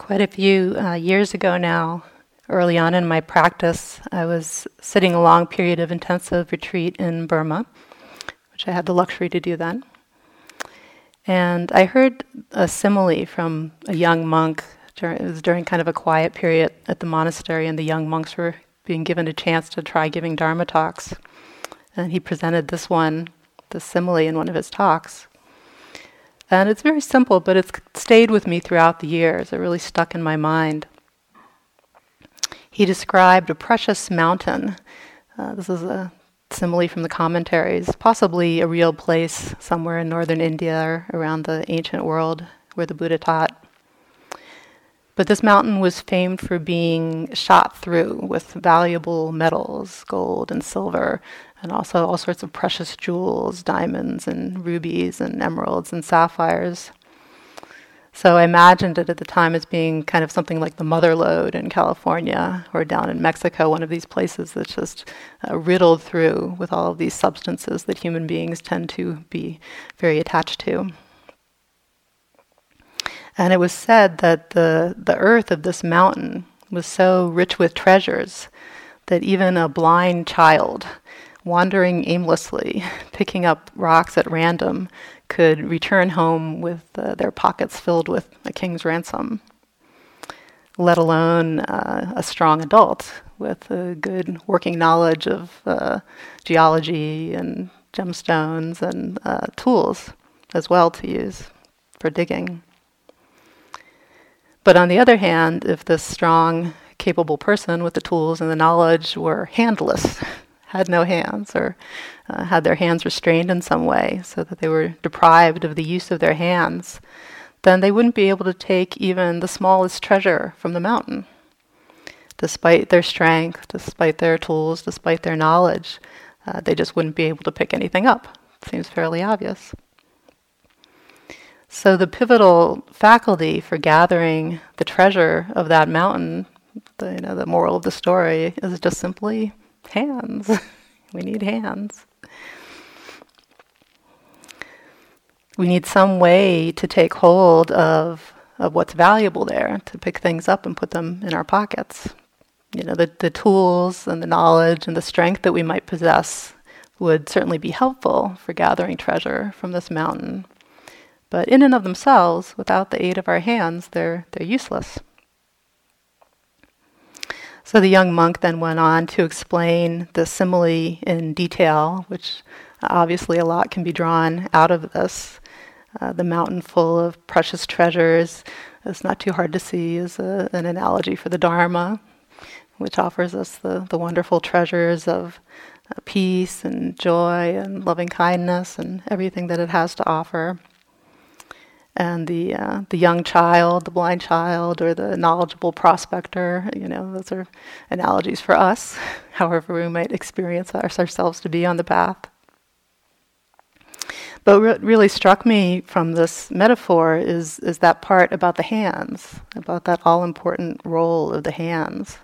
quite a few uh, years ago now, early on in my practice, I was sitting a long period of intensive retreat in Burma, which I had the luxury to do then. And I heard a simile from a young monk. It was during kind of a quiet period at the monastery, and the young monks were being given a chance to try giving Dharma talks. And he presented this one, this simile, in one of his talks. And it's very simple, but it's stayed with me throughout the years. It really stuck in my mind. He described a precious mountain. Uh, this is a simile from the commentaries, possibly a real place somewhere in northern India or around the ancient world where the Buddha taught. But this mountain was famed for being shot through with valuable metals, gold and silver, and also all sorts of precious jewels, diamonds and rubies and emeralds and sapphires. So I imagined it at the time as being kind of something like the mother lode in California or down in Mexico, one of these places that's just uh, riddled through with all of these substances that human beings tend to be very attached to. And it was said that the, the earth of this mountain was so rich with treasures that even a blind child wandering aimlessly, picking up rocks at random, could return home with uh, their pockets filled with a king's ransom, let alone uh, a strong adult with a good working knowledge of uh, geology and gemstones and uh, tools as well to use for digging. But on the other hand, if this strong, capable person with the tools and the knowledge were handless, had no hands or uh, had their hands restrained in some way so that they were deprived of the use of their hands, then they wouldn't be able to take even the smallest treasure from the mountain. Despite their strength, despite their tools, despite their knowledge, uh, they just wouldn't be able to pick anything up. Seems fairly obvious. So, the pivotal faculty for gathering the treasure of that mountain, the, you know, the moral of the story, is just simply hands. we need hands. We need some way to take hold of, of what's valuable there, to pick things up and put them in our pockets. You know, the, the tools and the knowledge and the strength that we might possess would certainly be helpful for gathering treasure from this mountain. But in and of themselves, without the aid of our hands, they're, they're useless. So the young monk then went on to explain the simile in detail, which obviously a lot can be drawn out of this. Uh, the mountain full of precious treasures. It's not too hard to see as a, an analogy for the Dharma, which offers us the, the wonderful treasures of uh, peace and joy and loving kindness and everything that it has to offer and the uh, the young child, the blind child, or the knowledgeable prospector. You know, those are analogies for us, however we might experience ourselves to be on the path. But what really struck me from this metaphor is is that part about the hands, about that all important role of the hands,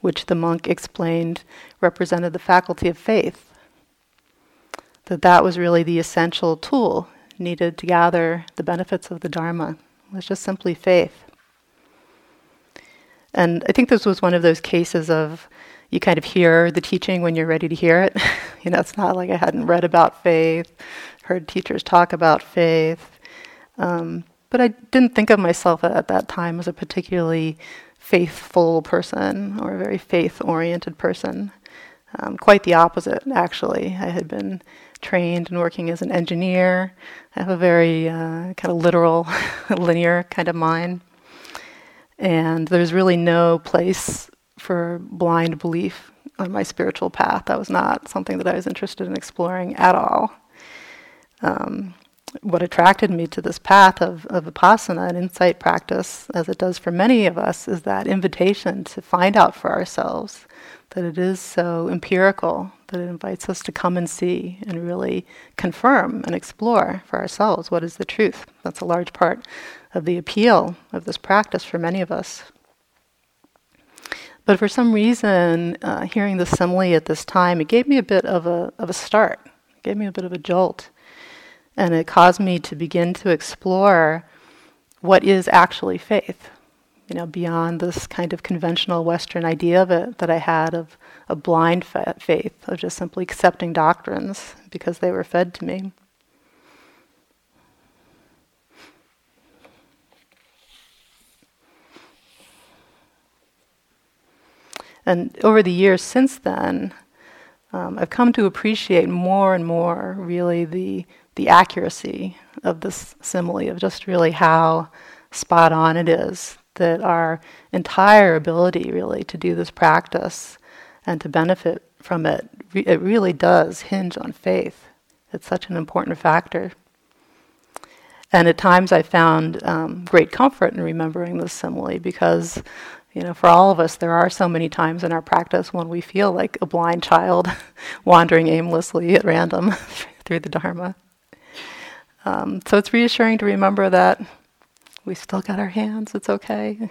which the monk explained represented the faculty of faith. That that was really the essential tool needed to gather the benefits of the Dharma. It was just simply faith. And I think this was one of those cases of you kind of hear the teaching when you're ready to hear it. you know, it's not like I hadn't read about faith, heard teachers talk about faith. Um, but I didn't think of myself at that time as a particularly faithful person or a very faith oriented person. Um, quite the opposite, actually. I had been trained and working as an engineer. I have a very uh, kind of literal, linear kind of mind. And there's really no place for blind belief on my spiritual path. That was not something that I was interested in exploring at all. Um, what attracted me to this path of, of vipassana and insight practice, as it does for many of us, is that invitation to find out for ourselves that it is so empirical, that it invites us to come and see and really confirm and explore for ourselves what is the truth. That's a large part of the appeal of this practice for many of us. But for some reason, uh, hearing the simile at this time, it gave me a bit of a, of a start. It gave me a bit of a jolt. And it caused me to begin to explore what is actually faith. you know, beyond this kind of conventional Western idea of it that I had of a blind fa- faith, of just simply accepting doctrines because they were fed to me. And over the years since then, um, I've come to appreciate more and more really the the accuracy of this simile of just really how spot on it is that our entire ability really to do this practice and to benefit from it it really does hinge on faith it's such an important factor and at times i found um, great comfort in remembering this simile because you know, for all of us, there are so many times in our practice when we feel like a blind child wandering aimlessly at random through the Dharma. Um, so it's reassuring to remember that we still got our hands, it's okay.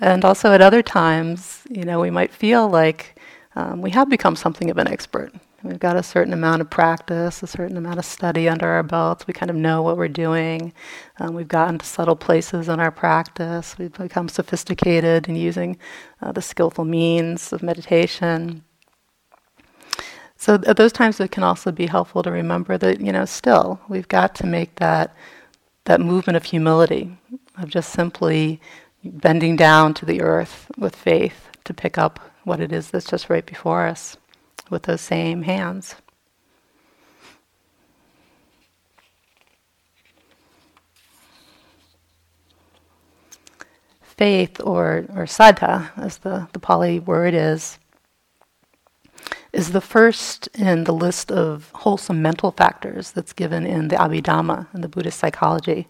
and also at other times, you know, we might feel like um, we have become something of an expert. We've got a certain amount of practice, a certain amount of study under our belts. We kind of know what we're doing. Um, we've gotten to subtle places in our practice. We've become sophisticated in using uh, the skillful means of meditation. So at uh, those times, it can also be helpful to remember that you know, still we've got to make that that movement of humility, of just simply bending down to the earth with faith to pick up what it is that's just right before us with those same hands. Faith, or, or saddha, as the, the Pali word is, is the first in the list of wholesome mental factors that's given in the Abhidhamma, in the Buddhist psychology.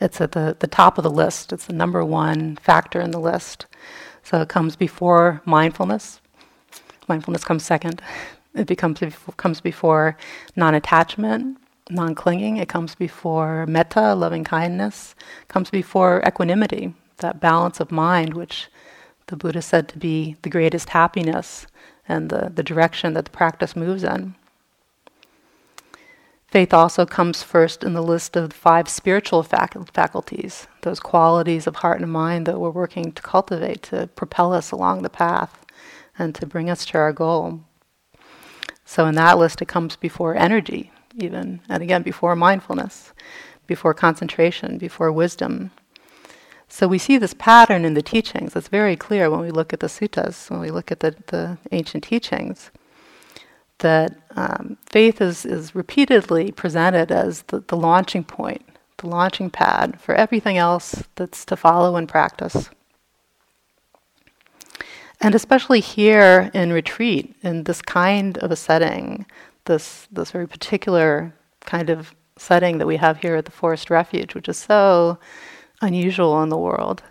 It's at the, the top of the list, it's the number one factor in the list. So it comes before mindfulness, mindfulness comes second. It becomes comes before non-attachment, non-clinging. It comes before metta, loving kindness. Comes before equanimity, that balance of mind, which the Buddha said to be the greatest happiness and the, the direction that the practice moves in. Faith also comes first in the list of the five spiritual fac- faculties, those qualities of heart and mind that we're working to cultivate to propel us along the path and to bring us to our goal. So in that list, it comes before energy, even, and again, before mindfulness, before concentration, before wisdom. So we see this pattern in the teachings. It's very clear when we look at the suttas, when we look at the, the ancient teachings, that um, faith is, is repeatedly presented as the, the launching point, the launching pad for everything else that's to follow in practice. And especially here in retreat, in this kind of a setting, this, this very particular kind of setting that we have here at the Forest Refuge, which is so unusual in the world,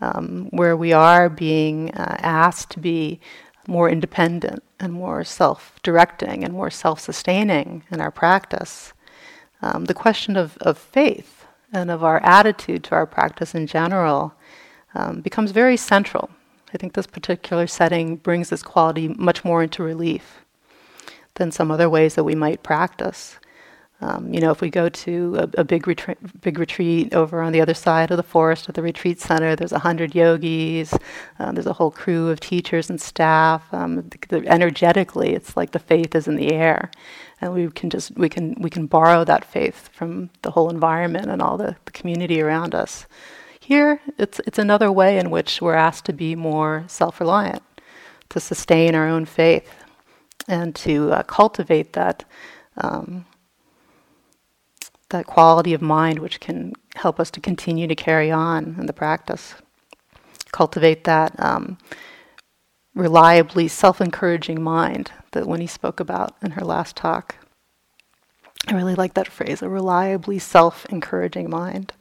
um, where we are being uh, asked to be more independent and more self directing and more self sustaining in our practice. Um, the question of, of faith and of our attitude to our practice in general um, becomes very central I think this particular setting brings this quality much more into relief than some other ways that we might practice. Um, you know, if we go to a, a big, retri- big retreat over on the other side of the forest at the retreat center, there's a hundred yogis, um, there's a whole crew of teachers and staff. Um, the, the, energetically, it's like the faith is in the air, and we can just we can we can borrow that faith from the whole environment and all the, the community around us. Here, it's, it's another way in which we're asked to be more self reliant, to sustain our own faith, and to uh, cultivate that, um, that quality of mind which can help us to continue to carry on in the practice. Cultivate that um, reliably self encouraging mind that Winnie spoke about in her last talk. I really like that phrase, a reliably self encouraging mind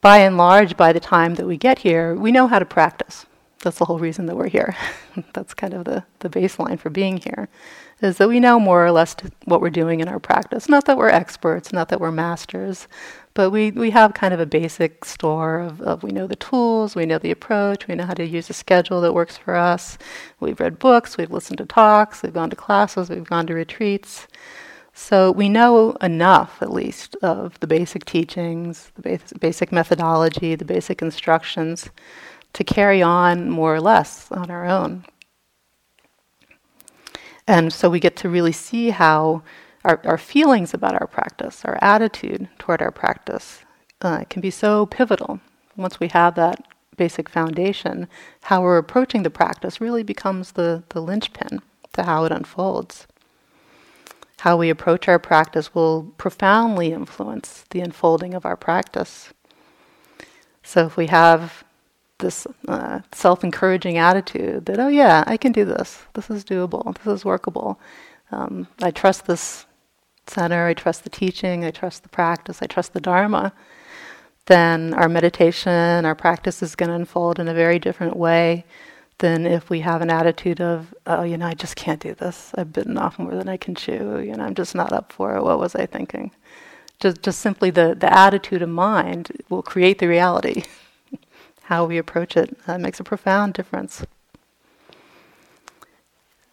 by and large, by the time that we get here, we know how to practice. That's the whole reason that we're here. That's kind of the, the baseline for being here, is that we know more or less what we're doing in our practice. Not that we're experts, not that we're masters, but we, we have kind of a basic store of, of we know the tools, we know the approach, we know how to use a schedule that works for us. We've read books, we've listened to talks, we've gone to classes, we've gone to retreats. So we know enough, at least, of the basic teachings, the bas- basic methodology, the basic instructions to carry on more or less on our own. And so we get to really see how our, our feelings about our practice, our attitude toward our practice, uh, can be so pivotal. Once we have that basic foundation, how we're approaching the practice really becomes the, the linchpin to how it unfolds. How we approach our practice will profoundly influence the unfolding of our practice. So if we have this uh, self encouraging attitude that, oh, yeah, I can do this, this is doable, this is workable, um, I trust this center, I trust the teaching, I trust the practice, I trust the Dharma, then our meditation, our practice is going to unfold in a very different way than if we have an attitude of, oh, you know, I just can't do this. I've bitten off more than I can chew. You know, I'm just not up for it. What was I thinking? Just, just simply the, the attitude of mind will create the reality. How we approach it uh, makes a profound difference.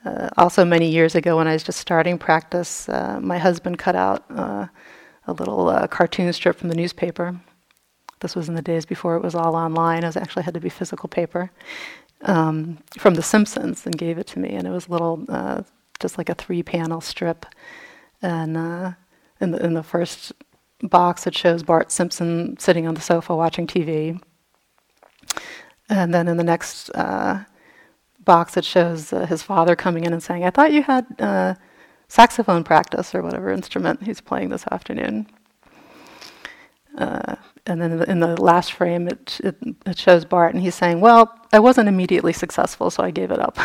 Uh, also, many years ago, when I was just starting practice, uh, my husband cut out uh, a little uh, cartoon strip from the newspaper. This was in the days before it was all online. It was actually had to be physical paper um, from The Simpsons and gave it to me. And it was a little, uh, just like a three-panel strip. And in the in the first box, it shows Bart Simpson sitting on the sofa watching TV. And then in the next uh, box, it shows uh, his father coming in and saying, I thought you had uh, saxophone practice or whatever instrument he's playing this afternoon. Uh, and then in the, in the last frame, it, it, it shows Bart, and he's saying, Well, I wasn't immediately successful, so I gave it up.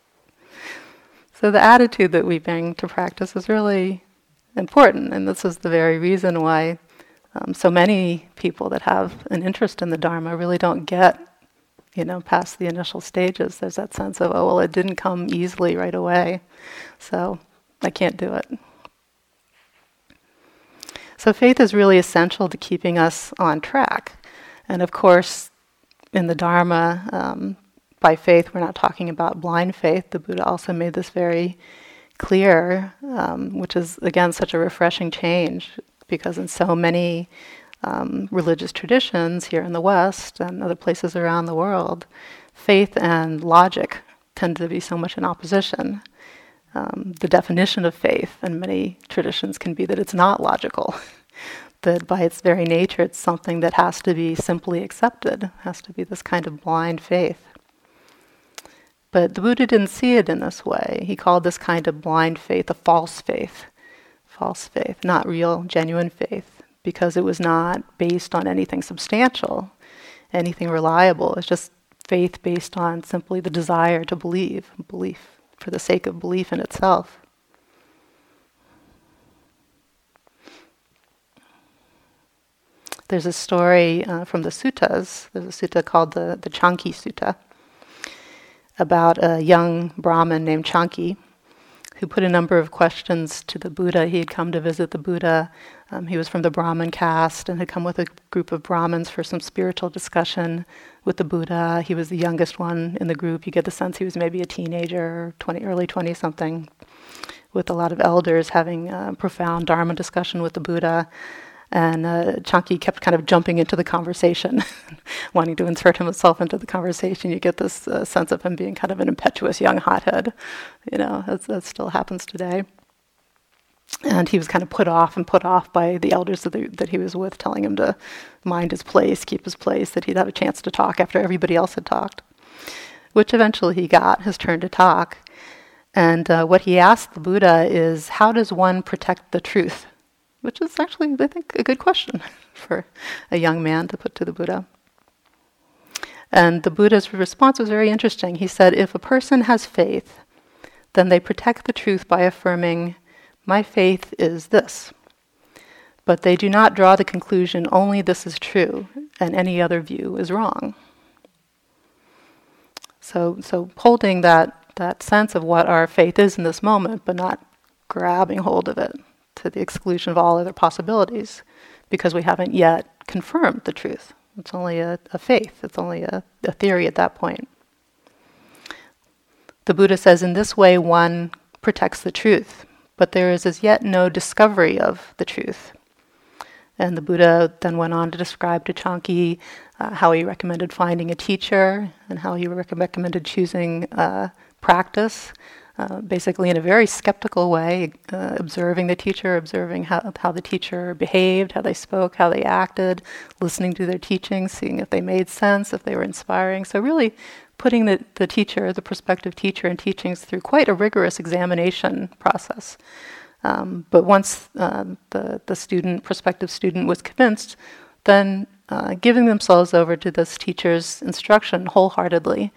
so the attitude that we bring to practice is really important, and this is the very reason why um, so many people that have an interest in the Dharma really don't get, you know, past the initial stages. There's that sense of, oh, well, it didn't come easily right away, so I can't do it. So faith is really essential to keeping us on track. And of course, in the Dharma, um, by faith, we're not talking about blind faith. The Buddha also made this very clear, um, which is, again, such a refreshing change because in so many um, religious traditions here in the West and other places around the world, faith and logic tend to be so much in opposition. Um, the definition of faith in many traditions can be that it's not logical, that by its very nature it's something that has to be simply accepted, has to be this kind of blind faith. But the Buddha didn't see it in this way. He called this kind of blind faith a false faith false faith, not real, genuine faith, because it was not based on anything substantial, anything reliable. It's just faith based on simply the desire to believe, belief for the sake of belief in itself. There's a story uh, from the suttas. There's a sutta called the, the Chanki Sutta about a young Brahmin named Chanki who put a number of questions to the Buddha. He had come to visit the Buddha. Um, he was from the Brahmin caste and had come with a group of Brahmins for some spiritual discussion with the Buddha. He was the youngest one in the group. You get the sense he was maybe a teenager, 20, early 20 something, with a lot of elders having a profound Dharma discussion with the Buddha. And uh, Chanki kept kind of jumping into the conversation, wanting to insert himself into the conversation. You get this uh, sense of him being kind of an impetuous young hothead. You know, that still happens today. And he was kind of put off and put off by the elders that, that he was with, telling him to mind his place, keep his place, that he'd have a chance to talk after everybody else had talked. Which eventually he got his turn to talk. And uh, what he asked the Buddha is, How does one protect the truth? Which is actually, I think, a good question for a young man to put to the Buddha. And the Buddha's response was very interesting. He said, If a person has faith, then they protect the truth by affirming, My faith is this. But they do not draw the conclusion, only this is true, and any other view is wrong. So, so holding that, that sense of what our faith is in this moment, but not grabbing hold of it to the exclusion of all other possibilities because we haven't yet confirmed the truth. It's only a, a faith, it's only a, a theory at that point. The Buddha says, in this way, one protects the truth but there is as yet no discovery of the truth. And the Buddha then went on to describe to Chanki uh, how he recommended finding a teacher and how he rec- recommended choosing uh, practice, uh, basically in a very skeptical way, uh, observing the teacher, observing how, how the teacher behaved, how they spoke, how they acted, listening to their teachings, seeing if they made sense, if they were inspiring. So, really putting the, the teacher, the prospective teacher, and teachings through quite a rigorous examination process. Um, but once uh, the, the student, prospective student, was convinced, then uh, giving themselves over to this teacher's instruction wholeheartedly,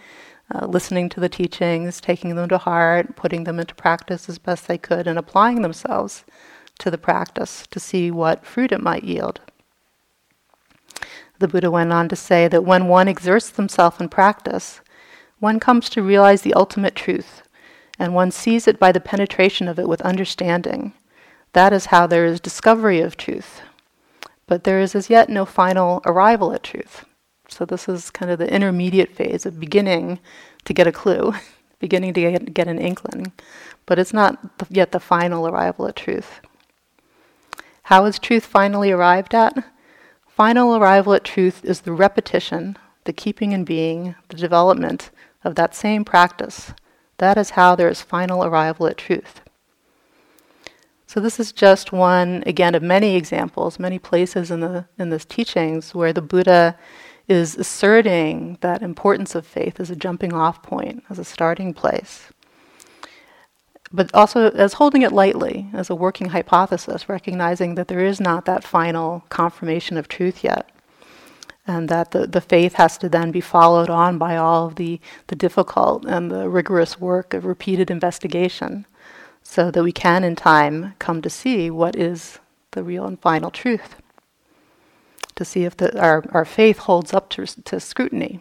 uh, listening to the teachings, taking them to heart, putting them into practice as best they could, and applying themselves to the practice to see what fruit it might yield. The Buddha went on to say that when one exerts themselves in practice, one comes to realize the ultimate truth, and one sees it by the penetration of it with understanding. That is how there is discovery of truth. But there is as yet no final arrival at truth. So, this is kind of the intermediate phase of beginning to get a clue, beginning to get, get an inkling. But it's not yet the final arrival at truth. How is truth finally arrived at? Final arrival at truth is the repetition, the keeping in being, the development of that same practice. That is how there is final arrival at truth. So this is just one, again, of many examples, many places in the in the teachings where the Buddha is asserting that importance of faith as a jumping off point, as a starting place. But also as holding it lightly, as a working hypothesis, recognizing that there is not that final confirmation of truth yet and that the, the faith has to then be followed on by all of the, the difficult and the rigorous work of repeated investigation so that we can in time come to see what is the real and final truth to see if the, our, our faith holds up to, to scrutiny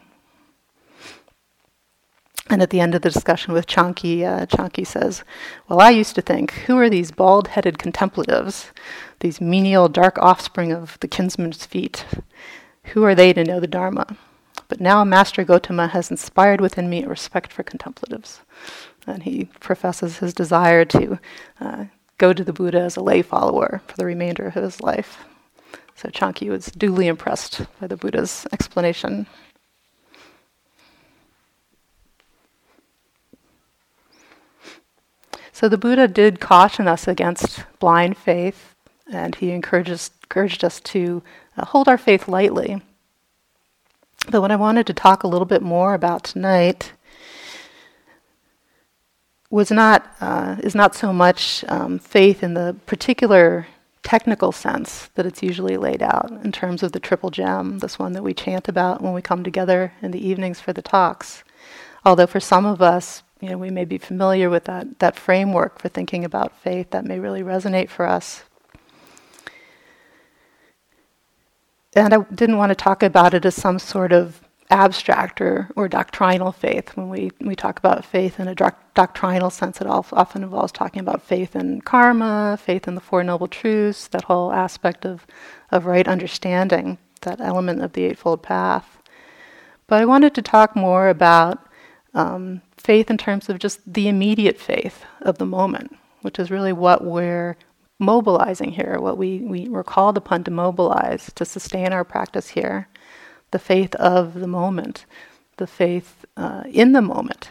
and at the end of the discussion with Chanki, uh, says, Well, I used to think, who are these bald headed contemplatives, these menial, dark offspring of the kinsman's feet? Who are they to know the Dharma? But now Master Gotama has inspired within me a respect for contemplatives. And he professes his desire to uh, go to the Buddha as a lay follower for the remainder of his life. So Chanki was duly impressed by the Buddha's explanation. So the Buddha did caution us against blind faith, and he encourages, encouraged us to uh, hold our faith lightly. But what I wanted to talk a little bit more about tonight was not uh, is not so much um, faith in the particular technical sense that it's usually laid out in terms of the triple gem, this one that we chant about when we come together in the evenings for the talks. Although for some of us, you know, we may be familiar with that that framework for thinking about faith that may really resonate for us. and I didn't want to talk about it as some sort of abstract or, or doctrinal faith. When we, we talk about faith in a doc- doctrinal sense, it often involves talking about faith in karma, faith in the Four Noble Truths, that whole aspect of, of right understanding, that element of the Eightfold Path. But I wanted to talk more about um, faith in terms of just the immediate faith of the moment, which is really what we're mobilizing here, what we, we were called upon to mobilize to sustain our practice here, the faith of the moment, the faith uh, in the moment,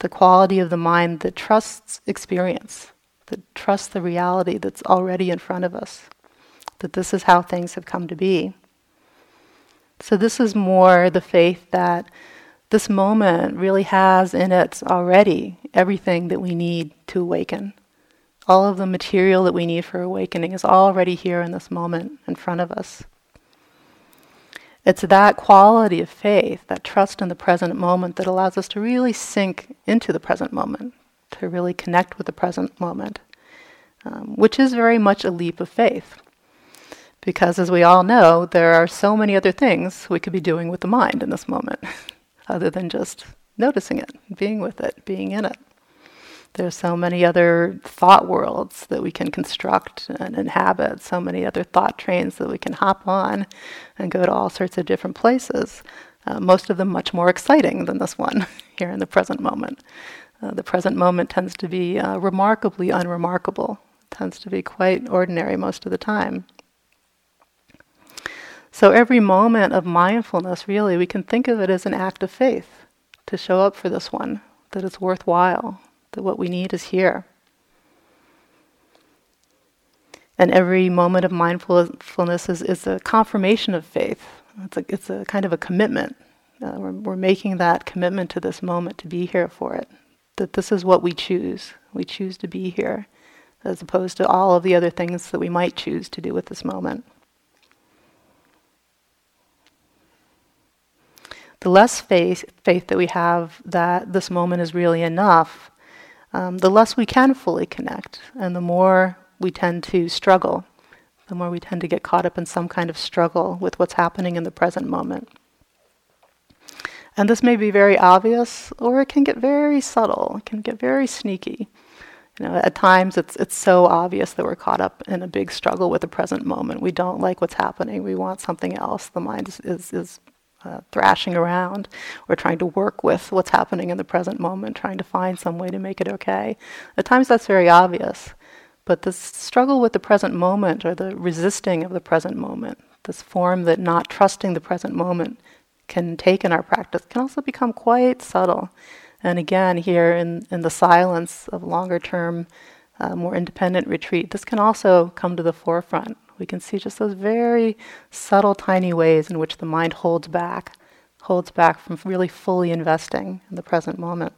the quality of the mind that trusts experience, that trusts the reality that's already in front of us, that this is how things have come to be. So, this is more the faith that this moment really has in it already everything that we need to awaken all of the material that we need for awakening is already here in this moment in front of us. It's that quality of faith, that trust in the present moment, that allows us to really sink into the present moment, to really connect with the present moment, um, which is very much a leap of faith. Because as we all know, there are so many other things we could be doing with the mind in this moment, other than just noticing it, being with it, being in it. There's so many other thought worlds that we can construct and inhabit, so many other thought trains that we can hop on and go to all sorts of different places. Uh, most of them much more exciting than this one here in the present moment. Uh, the present moment tends to be uh, remarkably unremarkable, tends to be quite ordinary most of the time. So every moment of mindfulness, really, we can think of it as an act of faith to show up for this one, that it's worthwhile, that what we need is here. And every moment of mindfulness is, is a confirmation of faith. It's a, it's a kind of a commitment. Uh, we're, we're making that commitment to this moment to be here for it. That this is what we choose. We choose to be here, as opposed to all of the other things that we might choose to do with this moment. The less faith, faith that we have that this moment is really enough, um, the less we can fully connect, and the more we tend to struggle, the more we tend to get caught up in some kind of struggle with what's happening in the present moment. And this may be very obvious, or it can get very subtle. It can get very sneaky. You know, at times it's it's so obvious that we're caught up in a big struggle with the present moment. We don't like what's happening. We want something else. The mind is is, is uh, thrashing around. We're trying to work with what's happening in the present moment, trying to find some way to make it okay. At times that's very obvious. But the struggle with the present moment or the resisting of the present moment, this form that not trusting the present moment can take in our practice, can also become quite subtle. And again, here in, in the silence of longer term, uh, more independent retreat, this can also come to the forefront. We can see just those very subtle, tiny ways in which the mind holds back, holds back from really fully investing in the present moment.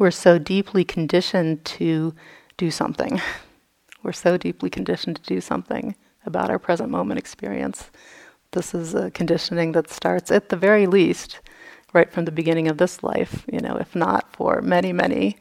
we're so deeply conditioned to do something. We're so deeply conditioned to do something about our present moment experience. This is a conditioning that starts at the very least right from the beginning of this life, you know, if not for many, many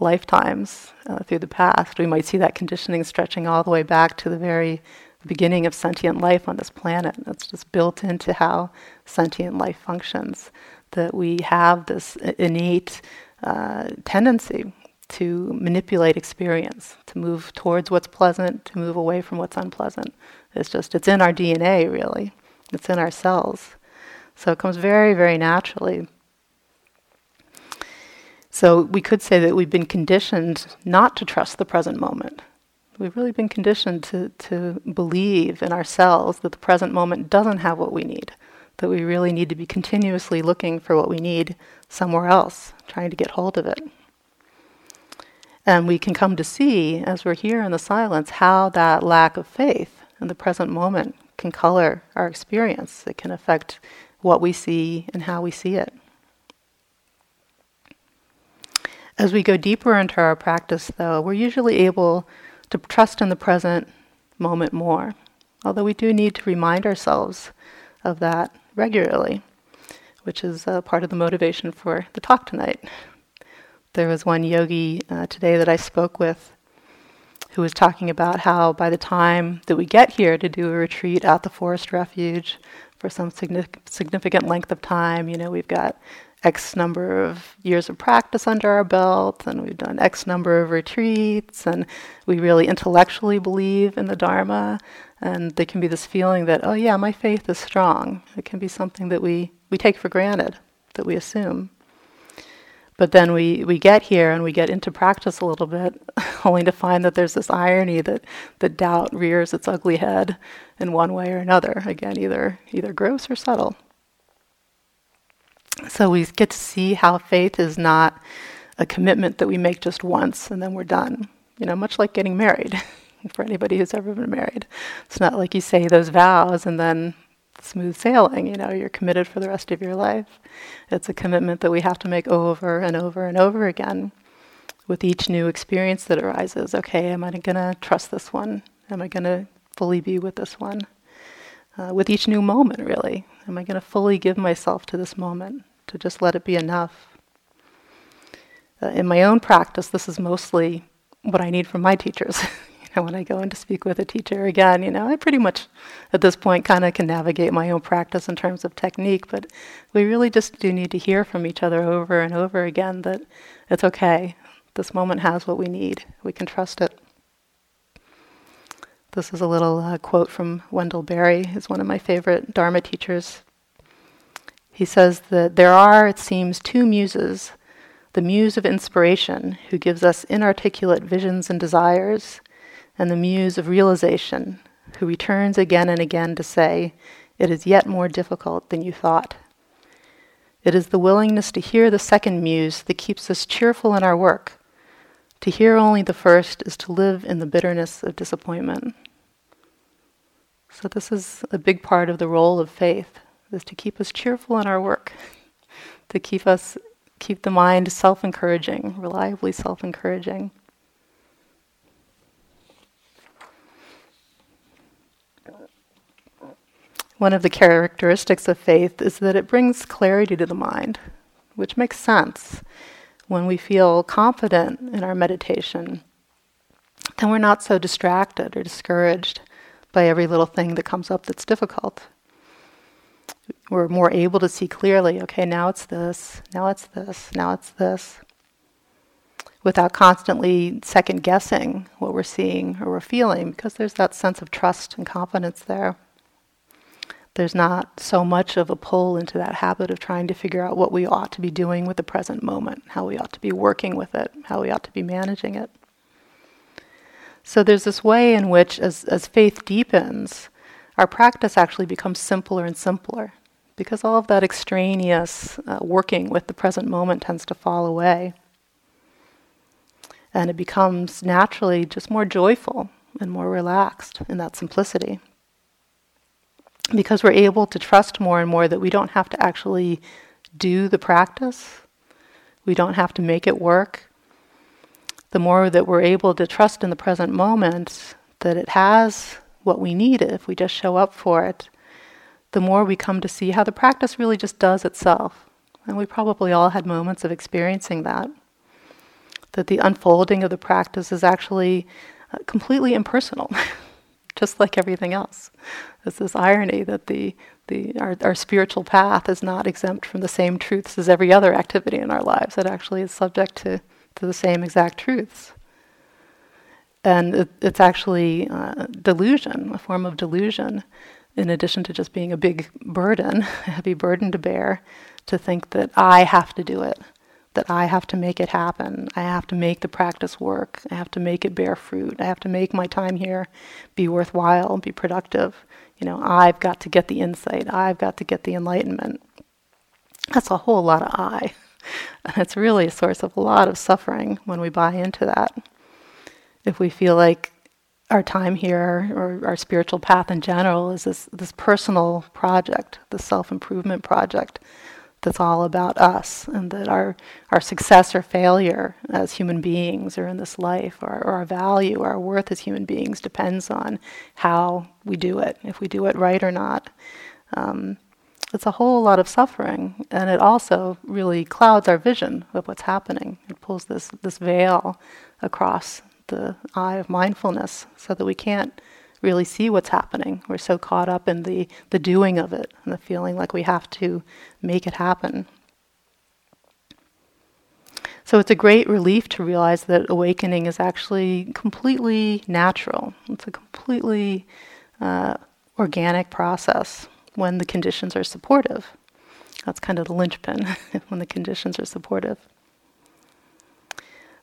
lifetimes uh, through the past. We might see that conditioning stretching all the way back to the very beginning of sentient life on this planet. It's just built into how sentient life functions, that we have this innate uh, tendency to manipulate experience, to move towards what's pleasant, to move away from what's unpleasant. It's just, it's in our DNA, really. It's in our cells. So it comes very, very naturally. So we could say that we've been conditioned not to trust the present moment. We've really been conditioned to, to believe in ourselves that the present moment doesn't have what we need, that we really need to be continuously looking for what we need somewhere else, trying to get hold of it. And we can come to see, as we're here in the silence, how that lack of faith in the present moment can color our experience. It can affect what we see and how we see it. As we go deeper into our practice, though, we're usually able to trust in the present moment more, although we do need to remind ourselves of that regularly which is uh, part of the motivation for the talk tonight. There was one yogi uh, today that I spoke with who was talking about how by the time that we get here to do a retreat at the forest refuge for some significant length of time, you know, we've got X number of years of practice under our belt, and we've done X number of retreats, and we really intellectually believe in the Dharma. And there can be this feeling that, oh, yeah, my faith is strong. It can be something that we we take for granted, that we assume. But then we, we get here and we get into practice a little bit, only to find that there's this irony that, that doubt rears its ugly head in one way or another. Again, either either gross or subtle. So we get to see how faith is not a commitment that we make just once and then we're done. You know, much like getting married. For anybody who's ever been married, it's not like you say those vows and then smooth sailing. You know, you're committed for the rest of your life. It's a commitment that we have to make over and over and over again with each new experience that arises. Okay, am I going to trust this one? Am I going to fully be with this one? Uh, with each new moment, really. Am I going to fully give myself to this moment, to just let it be enough? Uh, in my own practice, this is mostly what I need from my teachers. know, when I go in to speak with a teacher again, you know, I pretty much at this point kind of can navigate my own practice in terms of technique, but we really just do need to hear from each other over and over again that it's okay. This moment has what we need. We can trust it. This is a little uh, quote from Wendell Berry, who's one of my favorite Dharma teachers. He says that there are, it seems, two muses the muse of inspiration, who gives us inarticulate visions and desires, and the muse of realization, who returns again and again to say, It is yet more difficult than you thought. It is the willingness to hear the second muse that keeps us cheerful in our work. To hear only the first is to live in the bitterness of disappointment. So, this is a big part of the role of faith, is to keep us cheerful in our work, to keep us keep the mind self encouraging, reliably self One of the characteristics of faith is that it brings clarity to the mind, which makes sense. When we feel confident in our meditation, then we're not so distracted or discouraged by every little thing that comes up that's difficult we're more able to see clearly okay, now it's this, now it's this, now it's this, without constantly second guessing what we're seeing or we're feeling, because there's that sense of trust and confidence there. There's not so much of a pull into that habit of trying to figure out what we ought to be doing with the present moment, how we ought to be working with it, how we ought to be managing it. So there's this way in which, as, as faith deepens, our practice actually becomes simpler and simpler because all of that extraneous uh, working with the present moment tends to fall away. And it becomes naturally just more joyful and more relaxed in that simplicity. Because we're able to trust more and more that we don't have to actually do the practice, we don't have to make it work. The more that we're able to trust in the present moment that it has what we need if we just show up for it, the more we come to see how the practice really just does itself. And we probably all had moments of experiencing that. That the unfolding of the practice is actually uh, completely impersonal, just like everything else. There's this irony that the, the, our, our spiritual path is not exempt from the same truths as every other activity in our lives. It actually is subject to, to the same exact truths. And it, it's actually uh, delusion, a form of delusion, in addition to just being a big burden, a heavy burden to bear, to think that I have to do it, that I have to make it happen, I have to make the practice work, I have to make it bear fruit, I have to make my time here be worthwhile, be productive. You know, I've got to get the insight, I've got to get the enlightenment. That's a whole lot of I. And it's really a source of a lot of suffering when we buy into that. If we feel like our time here or our spiritual path in general is this, this personal project, the self improvement project that's all about us and that our, our success or failure as human beings or in this life or, or our value, our worth as human beings depends on how we do it, if we do it right or not. Um, it's a whole lot of suffering, and it also really clouds our vision of what's happening. It pulls this, this veil across the eye of mindfulness so that we can't really see what's happening. We're so caught up in the, the doing of it and the feeling like we have to make it happen. So it's a great relief to realize that awakening is actually completely natural. It's a completely uh, organic process when the conditions are supportive. That's kind of the linchpin when the conditions are supportive.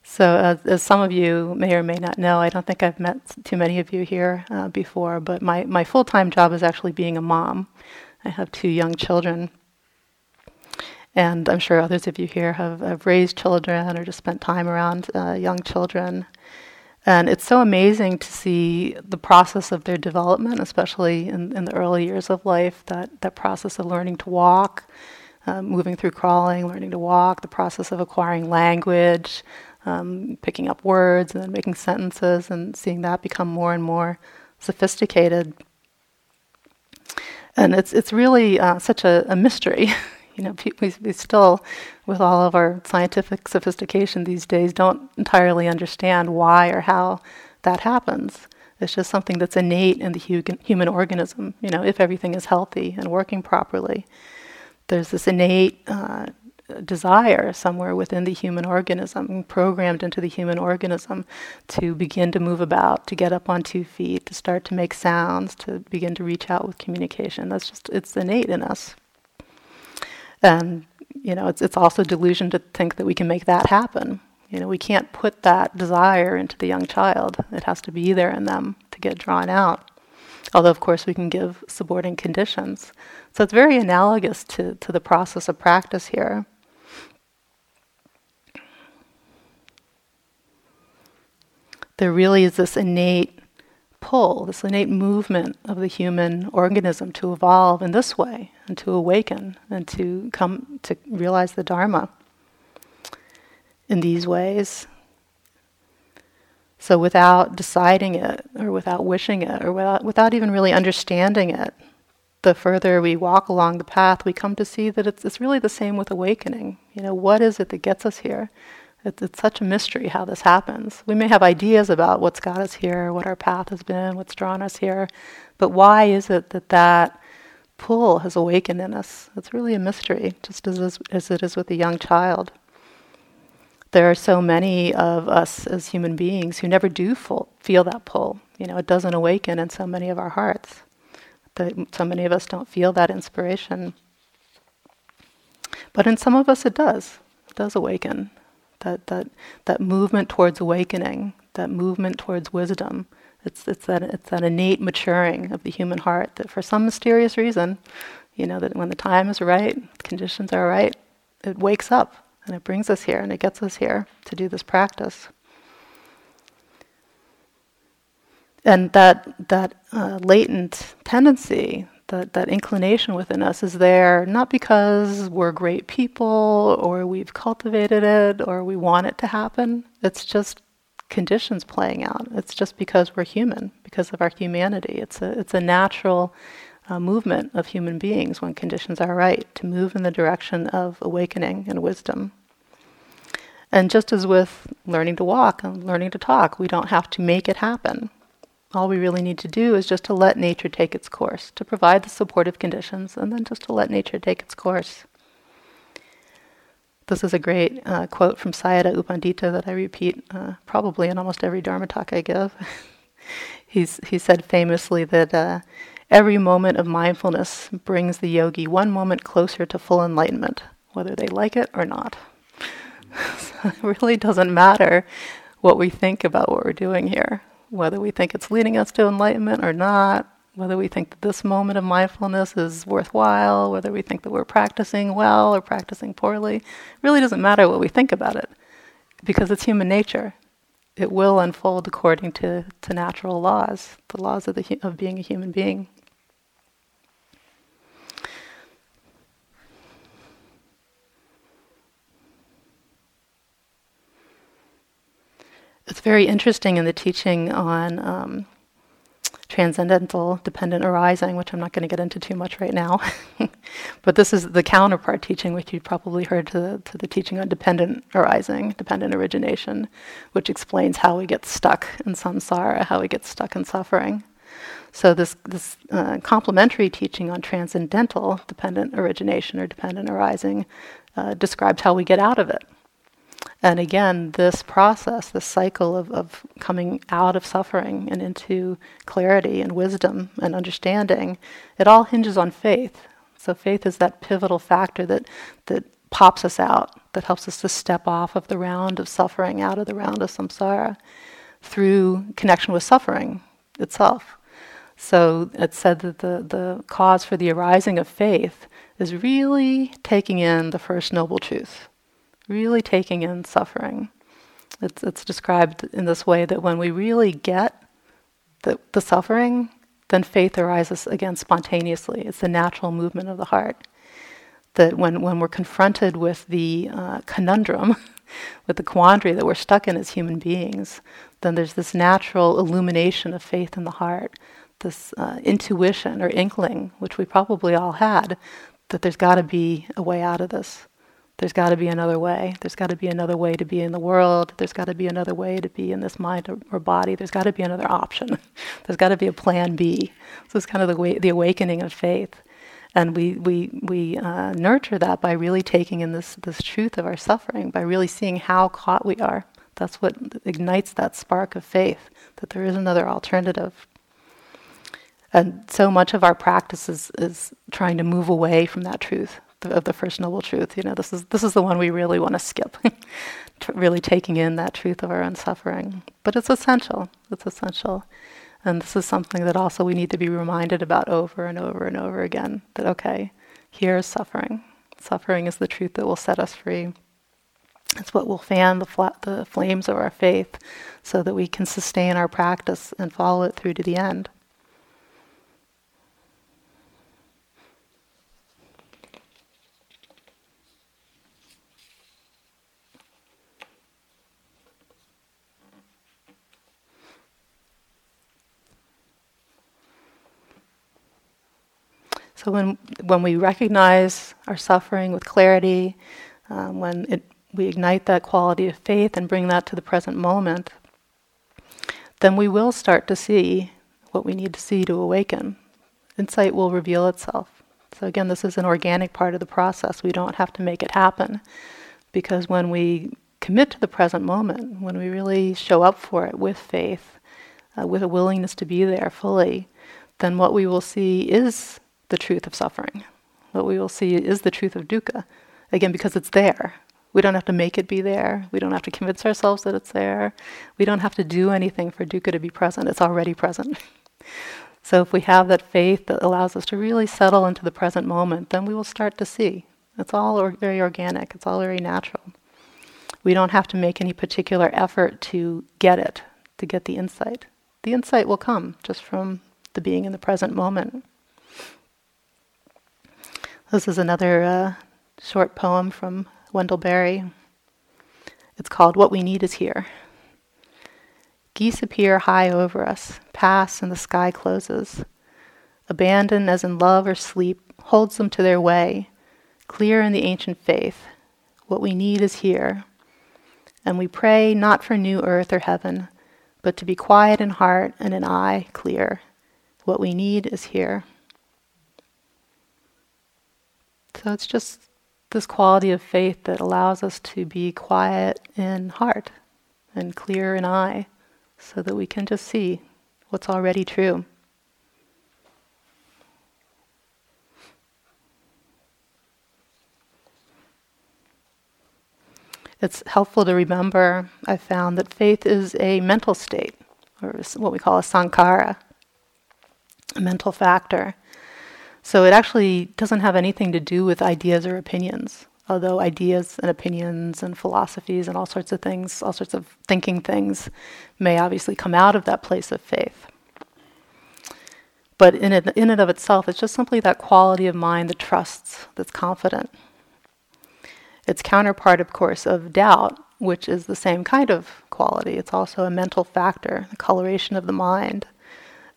So, uh, as some of you may or may not know, I don't think I've met too many of you here uh, before, but my, my full time job is actually being a mom. I have two young children. And I'm sure others of you here have, have raised children or just spent time around uh, young children. And it's so amazing to see the process of their development, especially in, in the early years of life, that, that process of learning to walk, uh, moving through crawling, learning to walk, the process of acquiring language, um, picking up words and then making sentences and seeing that become more and more sophisticated. And it's it's really uh, such a, a mystery. you know, we, we still, with all of our scientific sophistication these days, don't entirely understand why or how that happens. It's just something that's innate in the hu- human organism. You know, if everything is healthy and working properly, there's this innate uh, desire somewhere within the human organism, programmed into the human organism to begin to move about, to get up on two feet, to start to make sounds, to begin to reach out with communication. That's just, it's innate in us. And you know, it's it's also delusion to think that we can make that happen. You know, we can't put that desire into the young child. It has to be there in them to get drawn out. Although, of course, we can give supporting conditions. So it's very analogous to, to the process of practice here. There really is this innate pull, this innate movement of the human organism to evolve in this way and to awaken and to come to realize the Dharma in these ways. So, without deciding it, or without wishing it, or without, without even really understanding it, the further we walk along the path, we come to see that it's, it's really the same with awakening. You know, what is it that gets us here? It's, it's such a mystery how this happens. We may have ideas about what's got us here, what our path has been, what's drawn us here, but why is it that that pull has awakened in us? It's really a mystery, just as, as it is with a young child there are so many of us as human beings who never do full, feel that pull. You know, it doesn't awaken in so many of our hearts. That so many of us don't feel that inspiration. But in some of us, it does. It does awaken. That that that movement towards awakening, that movement towards wisdom. It's it's that it's that innate maturing of the human heart that, for some mysterious reason, you know, that when the time is right, conditions are right, it wakes up and it brings us here and it gets us here to do this practice. And that, that uh, latent tendency, that, that inclination within us is there not because we're great people or we've cultivated it or we want it to happen. It's just conditions playing out. It's just because we're human, because of our humanity. It's a, it's a natural uh, movement of human beings when conditions are right to move in the direction of awakening and wisdom. And just as with learning to walk and learning to talk, we don't have to make it happen. All we really need to do is just to let nature take its course, to provide the supportive conditions, and then just to let nature take its course. This is a great uh, quote from Sayadaw U Pandita that I repeat uh, probably in almost every Dharma talk I give. He's, he said famously that uh, every moment of mindfulness brings the yogi one moment closer to full enlightenment, whether they like it or not. so it really doesn't matter what we think about what we're doing here, whether we think it's leading us to enlightenment or not, whether we think that this moment of mindfulness is worthwhile, whether we think that we're practicing well or practicing poorly. Really doesn't matter what we think about it because it's human nature. It will unfold according to, to natural laws, the laws of, the, of being a human being. It's very interesting in the teaching on um, transcendental dependent arising, which I'm not going to get into too much right now. but this is the counterpart teaching, which you probably heard to the, to the teaching on dependent arising, dependent origination, which explains how we get stuck in samsara, how we get stuck in suffering. So this this uh, complementary teaching on transcendental dependent origination or dependent arising uh, describes how we get out of it. And again, this process, this cycle of, of coming out of suffering and into clarity and wisdom and understanding, it all hinges on faith. So faith is that pivotal factor that, that pops us out, that helps us to step off of the round of suffering, out of the round of samsara, through connection with suffering itself. So it's said that the, the cause for the arising of faith is really taking in the first noble truth really taking in suffering. It's, it's described in this way that when we really get the, the suffering, then faith arises again spontaneously. It's the natural movement of the heart. That when, when we're confronted with the uh, conundrum, with the quandary that we're stuck in as human beings, then there's this natural illumination of faith in the heart, this uh, intuition or inkling, which we probably all had, that there's got to be a way out of this. There's got to be another way. There's got to be another way to be in the world. There's got to be another way to be in this mind or, body. There's got to be another option. There's got to be a plan B. So it's kind of the, way, the awakening of faith. And we, we, we uh, nurture that by really taking in this, this truth of our suffering, by really seeing how caught we are. That's what ignites that spark of faith, that there is another alternative. And so much of our practice is, is trying to move away from that truth, of the First Noble Truth. You know, this is this is the one we really want to skip, really taking in that truth of our own suffering. But it's essential. It's essential, and this is something that also we need to be reminded about over and over and over again. That okay, here is suffering. Suffering is the truth that will set us free. It's what will fan the, fla- the flames of our faith, so that we can sustain our practice and follow it through to the end. So when when we recognize our suffering with clarity, um, when it, we ignite that quality of faith and bring that to the present moment, then we will start to see what we need to see to awaken. Insight will reveal itself. So again, this is an organic part of the process. We don't have to make it happen, because when we commit to the present moment, when we really show up for it with faith, uh, with a willingness to be there fully, then what we will see is the truth of suffering. What we will see is the truth of dukkha. Again, because it's there. We don't have to make it be there. We don't have to convince ourselves that it's there. We don't have to do anything for dukkha to be present. It's already present. so if we have that faith that allows us to really settle into the present moment, then we will start to see. It's all or- very organic. It's all very natural. We don't have to make any particular effort to get it, to get the insight. The insight will come just from the being in the present moment. This is another uh, short poem from Wendell Berry. It's called What We Need Is Here. Geese appear high over us, pass, and the sky closes. Abandon as in love or sleep holds them to their way, clear in the ancient faith. What we need is here. And we pray not for new earth or heaven, but to be quiet in heart and in eye clear. What we need is here. So it's just this quality of faith that allows us to be quiet in heart and clear in eye so that we can just see what's already true. It's helpful to remember, I found, that faith is a mental state, or what we call a sankhara, a mental factor. So it actually doesn't have anything to do with ideas or opinions, although ideas and opinions and philosophies and all sorts of things, all sorts of thinking things, may obviously come out of that place of faith. But in it, in and of itself, it's just simply that quality of mind that trusts, that's confident. Its counterpart, of course, of doubt, which is the same kind of quality. It's also a mental factor, the coloration of the mind.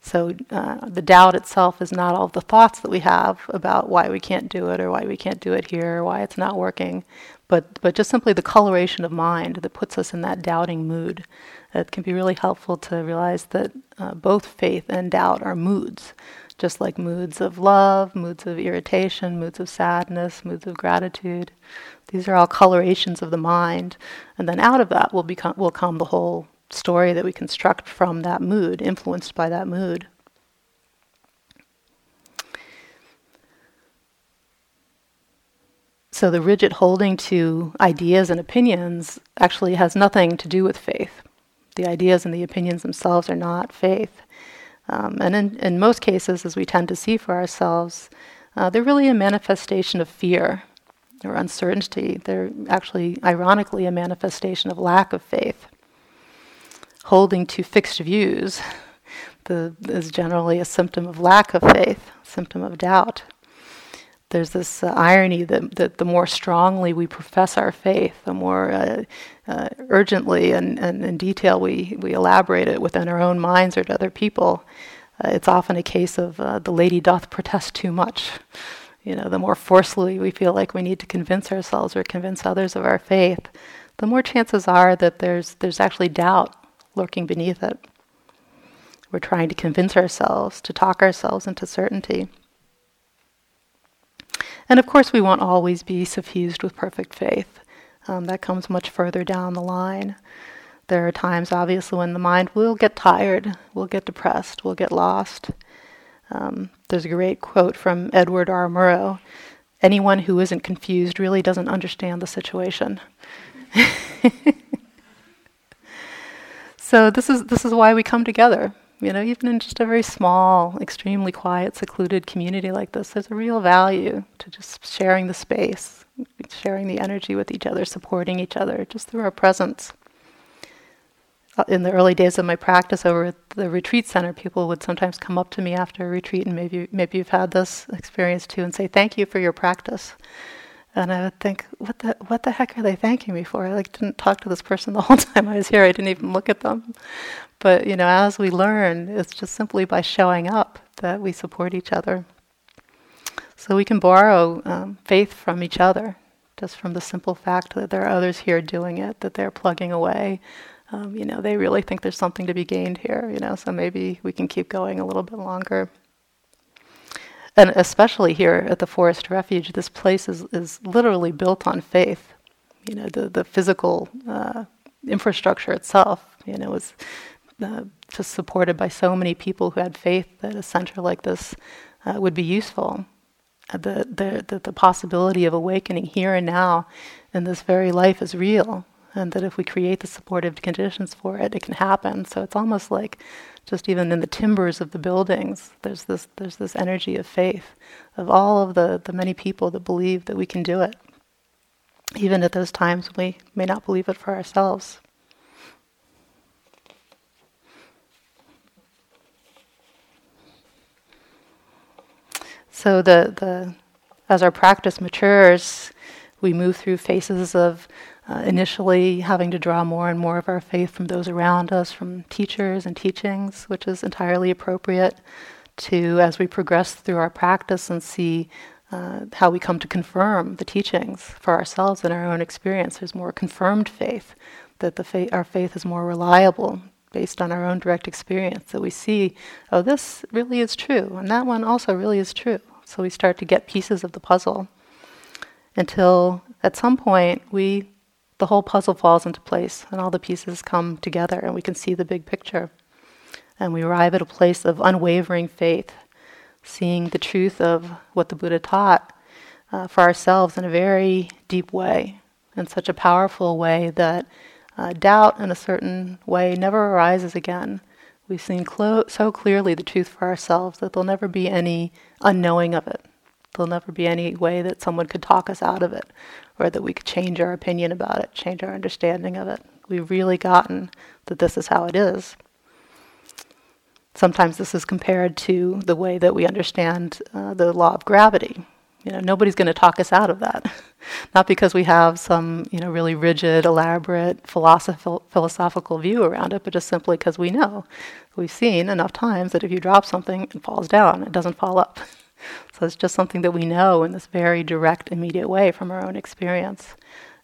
So uh, the doubt itself is not all the thoughts that we have about why we can't do it or why we can't do it here or why it's not working, but but just simply the coloration of mind that puts us in that doubting mood. It can be really helpful to realize that uh, both faith and doubt are moods, just like moods of love, moods of irritation, moods of sadness, moods of gratitude. These are all colorations of the mind, and then out of that will become will come the whole story that we construct from that mood, influenced by that mood. So the rigid holding to ideas and opinions actually has nothing to do with faith. The ideas and the opinions themselves are not faith. Um, and in, in most cases, as we tend to see for ourselves, uh, they're really a manifestation of fear or uncertainty. They're actually, ironically, a manifestation of lack of faith holding to fixed views the, is generally a symptom of lack of faith, symptom of doubt. There's this uh, irony that, that the more strongly we profess our faith, the more uh, uh, urgently and, and in detail we, we elaborate it within our own minds or to other people, uh, it's often a case of uh, the lady doth protest too much. You know, the more forcefully we feel like we need to convince ourselves or convince others of our faith, the more chances are that there's there's actually doubt lurking beneath it. We're trying to convince ourselves, to talk ourselves into certainty. And of course, we won't always be suffused with perfect faith. Um, that comes much further down the line. There are times, obviously, when the mind will get tired, will get depressed, will get lost. Um, there's a great quote from Edward R. Murrow. anyone who isn't confused really doesn't understand the situation. so this is this is why we come together. You know, even in just a very small, extremely quiet, secluded community like this, there's a real value to just sharing the space, sharing the energy with each other, supporting each other just through our presence. Uh, in the early days of my practice over at the retreat center, people would sometimes come up to me after a retreat, and maybe maybe you've had this experience too, and say, "Thank you for your practice." And I would think, what the what the heck are they thanking me for? I like didn't talk to this person the whole time I was here. I didn't even look at them. But you know, as we learn, it's just simply by showing up that we support each other. So we can borrow um, faith from each other, just from the simple fact that there are others here doing it, that they're plugging away. Um, you know, they really think there's something to be gained here. You know, so maybe we can keep going a little bit longer and especially here at the Forest Refuge, this place is, is literally built on faith. You know, the, the physical uh, infrastructure itself, you know, was uh, just supported by so many people who had faith that a center like this uh, would be useful. Uh, the, the, the, the possibility of awakening here and now in this very life is real and that if we create the supportive conditions for it, it can happen. So it's almost like just even in the timbers of the buildings, there's this there's this energy of faith of all of the, the many people that believe that we can do it. Even at those times when we may not believe it for ourselves. So the, the as our practice matures, we move through phases of uh, initially having to draw more and more of our faith from those around us, from teachers and teachings, which is entirely appropriate, to as we progress through our practice and see uh, how we come to confirm the teachings for ourselves in our own experience. There's more confirmed faith, that the fa- our faith is more reliable based on our own direct experience, that we see, oh, this really is true, and that one also really is true. So we start to get pieces of the puzzle until at some point we the whole puzzle falls into place and all the pieces come together and we can see the big picture. And we arrive at a place of unwavering faith, seeing the truth of what the Buddha taught uh, for ourselves in a very deep way, in such a powerful way that uh, doubt, in a certain way, never arises again. We've seen clo- so clearly the truth for ourselves that there'll never be any unknowing of it. There'll never be any way that someone could talk us out of it or that we could change our opinion about it, change our understanding of it. We've really gotten that this is how it is. Sometimes this is compared to the way that we understand uh, the law of gravity. You know, nobody's going to talk us out of that. Not because we have some, you know, really rigid, elaborate philosophical, philosophical view around it, but just simply because we know. We've seen enough times that if you drop something, it falls down, it doesn't fall up. So it's just something that we know in this very direct, immediate way from our own experience.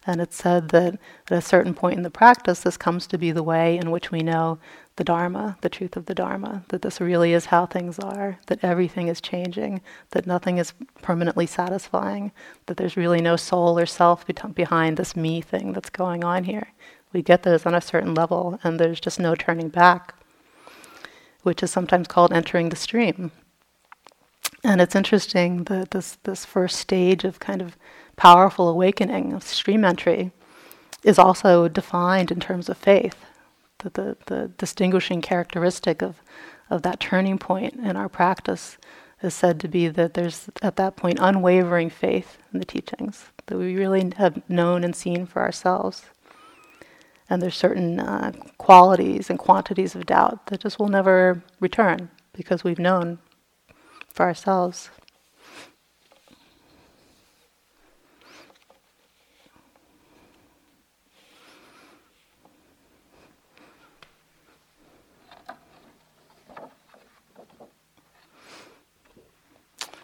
And it's said that at a certain point in the practice, this comes to be the way in which we know the Dharma, the truth of the Dharma, that this really is how things are, that everything is changing, that nothing is permanently satisfying, that there's really no soul or self behind this me thing that's going on here. We get those on a certain level, and there's just no turning back, which is sometimes called entering the stream. And it's interesting that this, this first stage of kind of powerful awakening of stream entry is also defined in terms of faith. That the, the distinguishing characteristic of, of that turning point in our practice is said to be that there's at that point unwavering faith in the teachings that we really have known and seen for ourselves. And there's certain uh, qualities and quantities of doubt that just will never return because we've known for ourselves.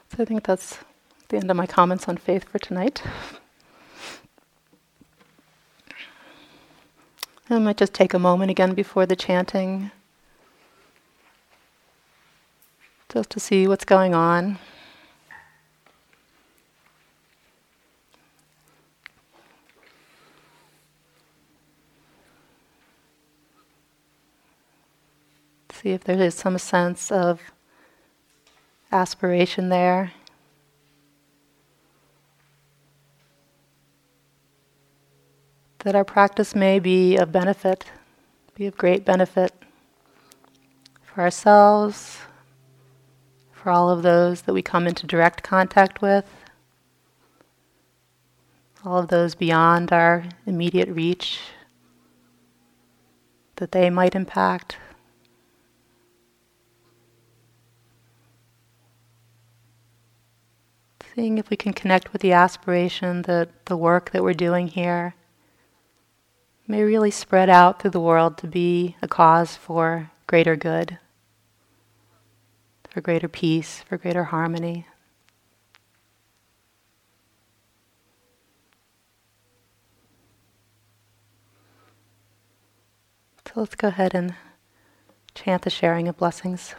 So I think that's the end of my comments on faith for tonight. I might just take a moment again before the chanting just to see what's going on. See if there is some sense of aspiration there. That our practice may be of benefit, be of great benefit for ourselves, for all of those that we come into direct contact with, all of those beyond our immediate reach that they might impact. Seeing if we can connect with the aspiration that the work that we're doing here may really spread out through the world to be a cause for greater good, for greater peace, for greater harmony. So let's go ahead and chant the sharing of blessings.